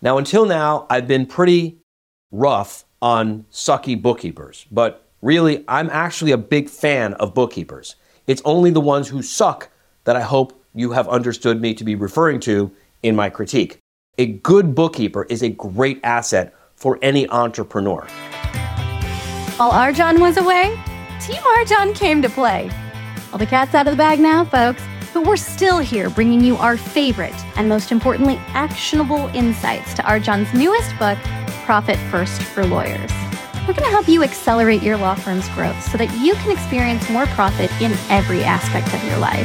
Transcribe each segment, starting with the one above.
Now, until now, I've been pretty rough on sucky bookkeepers, but really, I'm actually a big fan of bookkeepers. It's only the ones who suck that I hope you have understood me to be referring to in my critique. A good bookkeeper is a great asset for any entrepreneur. While RJon was away, Team RJon came to play. All the cat's out of the bag now, folks, but we're still here bringing you our favorite and most importantly, actionable insights to RJon's newest book, Profit First for Lawyers. We're going to help you accelerate your law firm's growth so that you can experience more profit in every aspect of your life.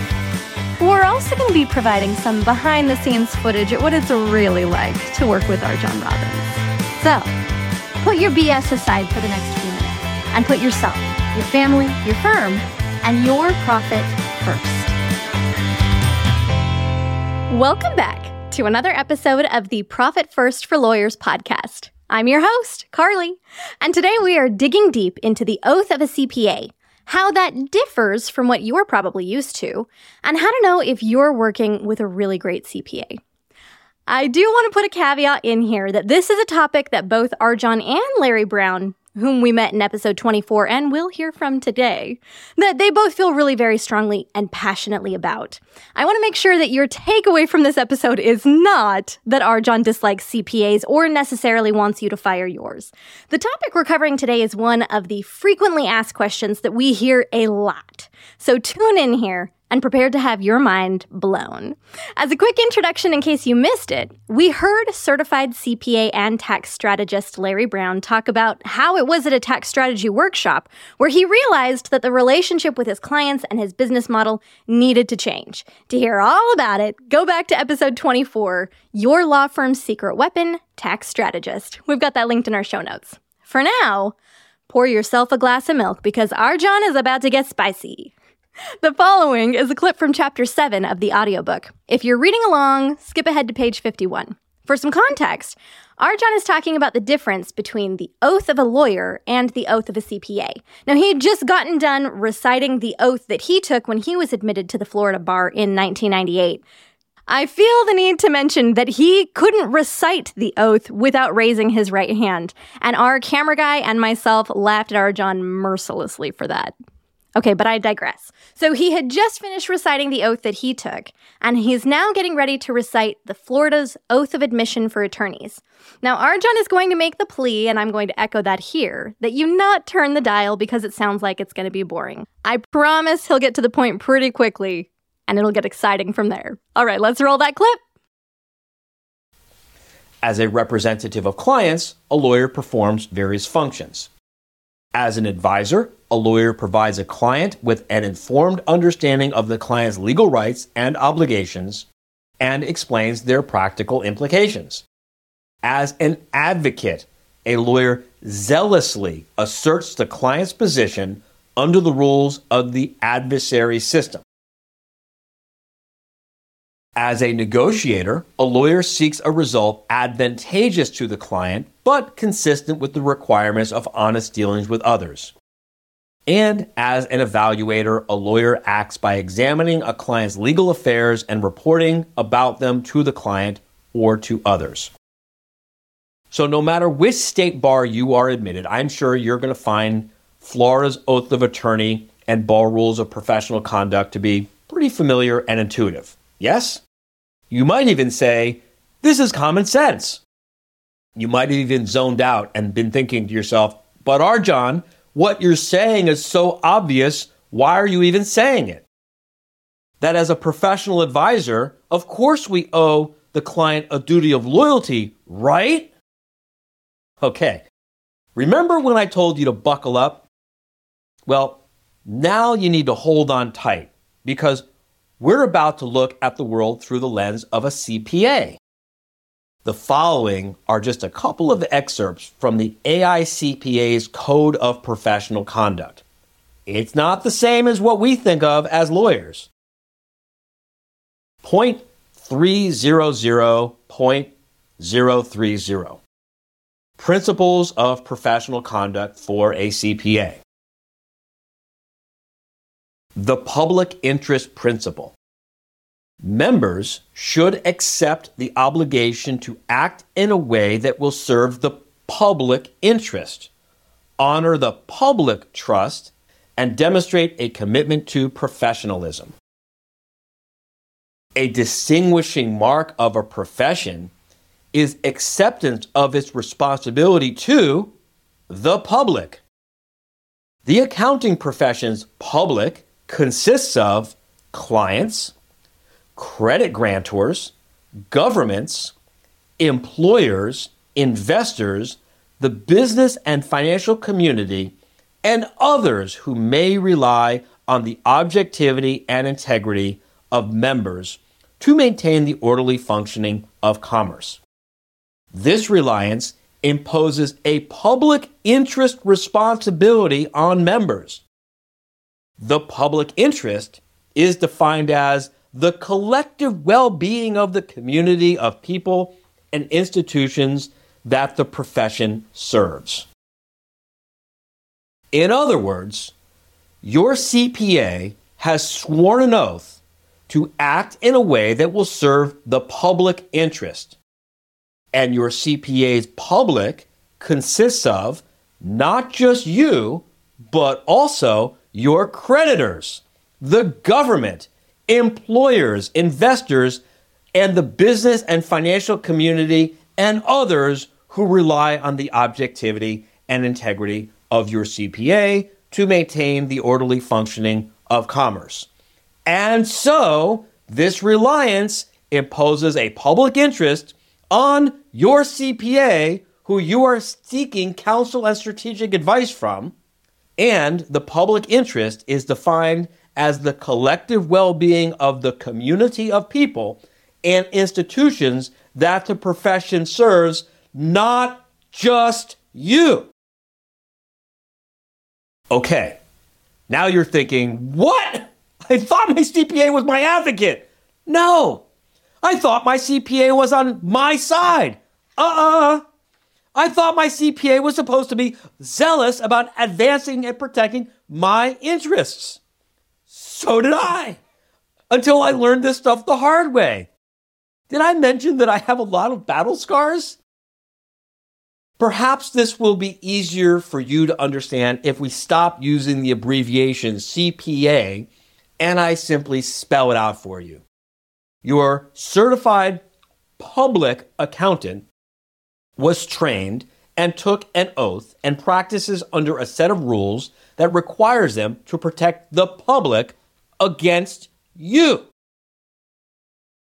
We're also going to be providing some behind the scenes footage at what it's really like to work with RJon Robins. So, put your BS aside for the next few minutes and put yourself, your family, your firm, and your profit first. Welcome back to another episode of the Profit First for Lawyers podcast. I'm your host, Carly, and today we are digging deep into the oath of a CPA, how that differs from what you're probably used to, and how to know if you're working with a really great CPA. I do want to put a caveat in here that this is a topic that both RJon and Larry Brown whom we met in episode 24 and we'll hear from today, that they both feel really very strongly and passionately about. I want to make sure that your takeaway from this episode is not that RJon dislikes CPAs or necessarily wants you to fire yours. The topic we're covering today is one of the frequently asked questions that we hear a lot. So tune in here and prepared to have your mind blown. As a quick introduction, in case you missed it, we heard certified CPA and tax strategist Larry Brown talk about how it was at a tax strategy workshop where he realized that the relationship with his clients and his business model needed to change. To hear all about it, go back to episode 24 Your Law Firm's Secret Weapon Tax Strategist. We've got that linked in our show notes. For now, pour yourself a glass of milk because RJon is about to get spicy. The following is a clip from chapter 7 of the audiobook. If you're reading along, skip ahead to page 51. For some context, RJon is talking about the difference between the oath of a lawyer and the oath of a CPA. Now, he had just gotten done reciting the oath that he took when he was admitted to the Florida bar in 1998. I feel the need to mention that he couldn't recite the oath without raising his right hand, and our camera guy and myself laughed at RJon mercilessly for that. Okay, but I digress. So he had just finished reciting the oath that he took, and he's now getting ready to recite the Florida's Oath of Admission for Attorneys. Now, RJon is going to make the plea, and I'm going to echo that here, that you not turn the dial because it sounds like it's going to be boring. I promise he'll get to the point pretty quickly, and it'll get exciting from there. All right, let's roll that clip. As a representative of clients, a lawyer performs various functions. As an advisor, a lawyer provides a client with an informed understanding of the client's legal rights and obligations and explains their practical implications. As an advocate, a lawyer zealously asserts the client's position under the rules of the adversary system. As a negotiator, a lawyer seeks a result advantageous to the client but consistent with the requirements of honest dealings with others. And as an evaluator, a lawyer acts by examining a client's legal affairs and reporting about them to the client or to others. So, no matter which state bar you are admitted, I'm sure you're going to find Florida's oath of attorney and bar rules of professional conduct to be pretty familiar and intuitive. Yes? You might even say, This is common sense. You might have even zoned out and been thinking to yourself, But RJon, what you're saying is so obvious. Why are you even saying it? That as a professional advisor, of course we owe the client a duty of loyalty, right? Okay. Remember when I told you to buckle up? Well, now you need to hold on tight because we're about to look at the world through the lens of a CPA. The following are just a couple of excerpts from the AICPA's Code of Professional Conduct. It's not the same as what we think of as lawyers. Point 300.030 Principles of Professional Conduct for a CPA. The public interest principle. Members should accept the obligation to act in a way that will serve the public interest, honor the public trust, and demonstrate a commitment to professionalism. A distinguishing mark of a profession is acceptance of its responsibility to the public. The accounting profession's public consists of clients, credit grantors, governments, employers, investors, the business and financial community, and others who may rely on the objectivity and integrity of members to maintain the orderly functioning of commerce. This reliance imposes a public interest responsibility on members. The public interest is defined as the collective well being of the community of people and institutions that the profession serves. In other words, your CPA has sworn an oath to act in a way that will serve the public interest. And your CPA's public consists of not just you, but also your creditors, the government, employers, investors, and the business and financial community and others who rely on the objectivity and integrity of your CPA to maintain the orderly functioning of commerce. And so, this reliance imposes a public interest on your CPA who you are seeking counsel and strategic advice from, and the public interest is defined as the collective well being of the community of people and institutions that the profession serves, not just you. Okay, now you're thinking, what? I thought my CPA was my advocate. No, I thought my CPA was on my side. Uh uh-uh. uh I thought my CPA was supposed to be zealous about advancing and protecting my interests. So did I. Until I learned this stuff the hard way. Did I mention that I have a lot of battle scars? Perhaps this will be easier for you to understand if we stop using the abbreviation CPA and I simply spell it out for you. Your certified public accountant was trained and took an oath and practices under a set of rules that requires them to protect the public against you.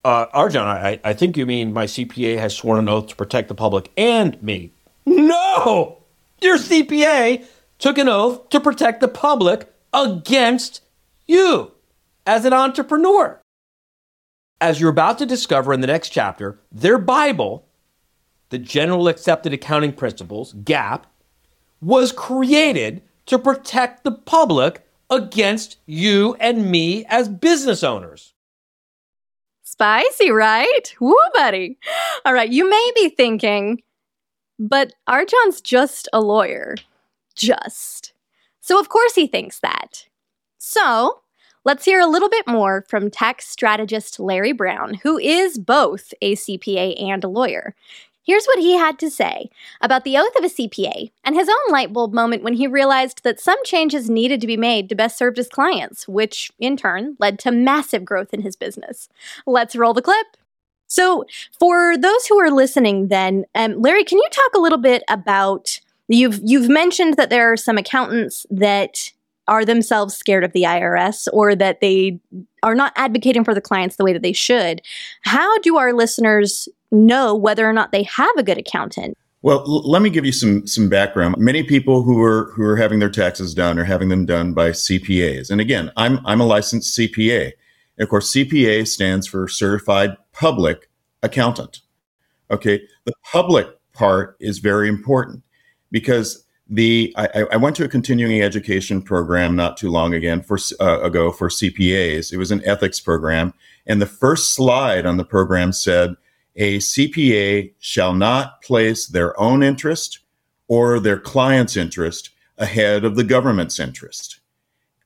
Uh, RJon, I, I think you mean my CPA has sworn an oath to protect the public and me. No! Your CPA took an oath to protect the public against you as an entrepreneur. As you're about to discover in the next chapter, their Bible, the General Accepted Accounting Principles, GAAP, was created to protect the public against you and me as business owners. Spicy, right? Woo, buddy. All right, you may be thinking, but RJon's just a lawyer. Just. So, of course, he thinks that. So, let's hear a little bit more from tax strategist Larry Brown, who is both a CPA and a lawyer. Here's what he had to say about the oath of a CPA and his own light bulb moment when he realized that some changes needed to be made to best serve his clients, which in turn led to massive growth in his business. Let's roll the clip. So, for those who are listening, then, um, Larry, can you talk a little bit about you've you've mentioned that there are some accountants that are themselves scared of the IRS or that they are not advocating for the clients the way that they should. How do our listeners know whether or not they have a good accountant. Well, l- let me give you some some background. Many people who are who are having their taxes done are having them done by CPAs. And again, I'm I'm a licensed CPA. And of course, CPA stands for Certified Public Accountant. Okay, the public part is very important because the I, I, went to a continuing education program not too long again for uh, ago for CPAs. It was an ethics program, and the first slide on the program said a CPA shall not place their own interest or their client's interest ahead of the government's interest.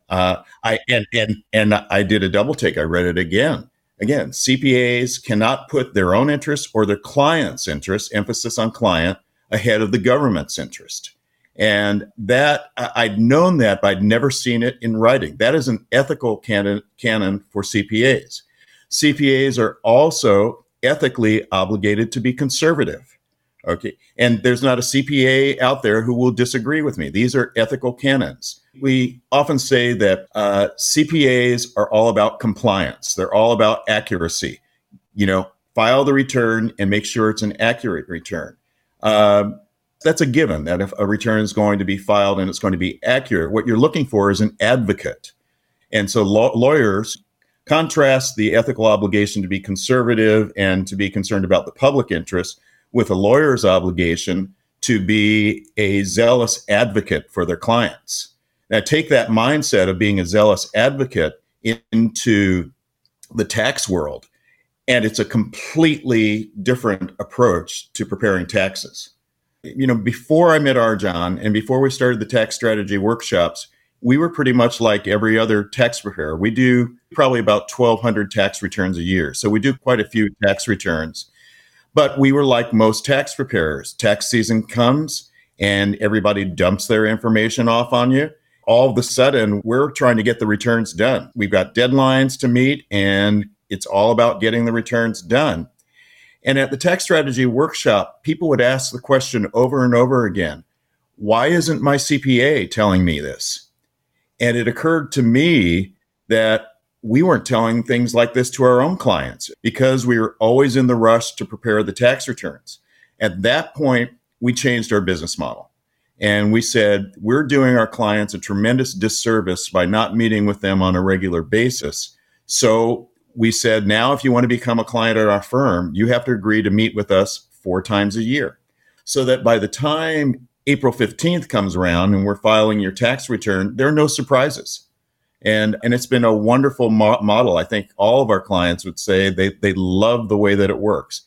Uh, I and and and I did a double take. I read it again. Again, CPAs cannot put their own interest or their client's interest, emphasis on client, ahead of the government's interest. And that I'd known that, but I'd never seen it in writing. That is an ethical canon, canon for CPAs. CPAs are also ethically obligated to be conservative. Okay. And there's not a CPA out there who will disagree with me. These are ethical canons. We often say that uh, CPAs are all about compliance, they're all about accuracy. You know, file the return and make sure it's an accurate return. Um, that's a given that if a return is going to be filed and it's going to be accurate, what you're looking for is an advocate. And so law- lawyers contrast the ethical obligation to be conservative and to be concerned about the public interest with a lawyer's obligation to be a zealous advocate for their clients. Now, take that mindset of being a zealous advocate into the tax world, and it's a completely different approach to preparing taxes. You know, before I met RJon and before we started the tax strategy workshops, we were pretty much like every other tax preparer. We do probably about 1,200 tax returns a year. So we do quite a few tax returns. But we were like most tax preparers. Tax season comes and everybody dumps their information off on you. All of a sudden, we're trying to get the returns done. We've got deadlines to meet, and it's all about getting the returns done. And at the tax strategy workshop, people would ask the question over and over again why isn't my CPA telling me this? And it occurred to me that we weren't telling things like this to our own clients because we were always in the rush to prepare the tax returns. At that point, we changed our business model. And we said, we're doing our clients a tremendous disservice by not meeting with them on a regular basis. So we said, now, if you want to become a client at our firm, you have to agree to meet with us four times a year. So that by the time April 15th comes around and we're filing your tax return, there are no surprises and and it's been a wonderful mo- model. I think all of our clients would say they they love the way that it works.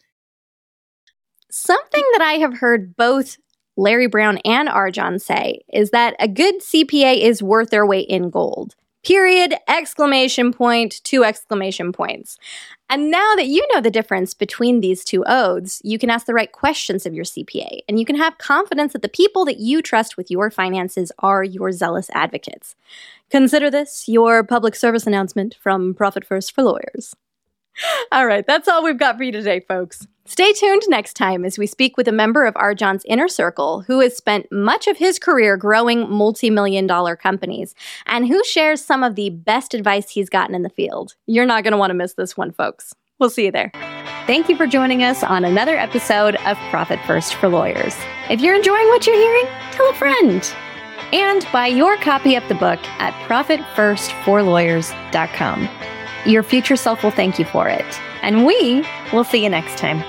Something that I have heard both Larry Brown and RJon say is that a good CPA is worth their weight in gold. Period, exclamation point, two exclamation points. And now that you know the difference between these two oaths, you can ask the right questions of your CPA and you can have confidence that the people that you trust with your finances are your zealous advocates. Consider this your public service announcement from Profit First for Lawyers. All right, that's all we've got for you today, folks. Stay tuned next time as we speak with a member of RJon's inner circle who has spent much of his career growing multi million dollar companies and who shares some of the best advice he's gotten in the field. You're not going to want to miss this one, folks. We'll see you there. Thank you for joining us on another episode of Profit First for Lawyers. If you're enjoying what you're hearing, tell a friend and buy your copy of the book at profitfirstforlawyers.com. Your future self will thank you for it, and we will see you next time.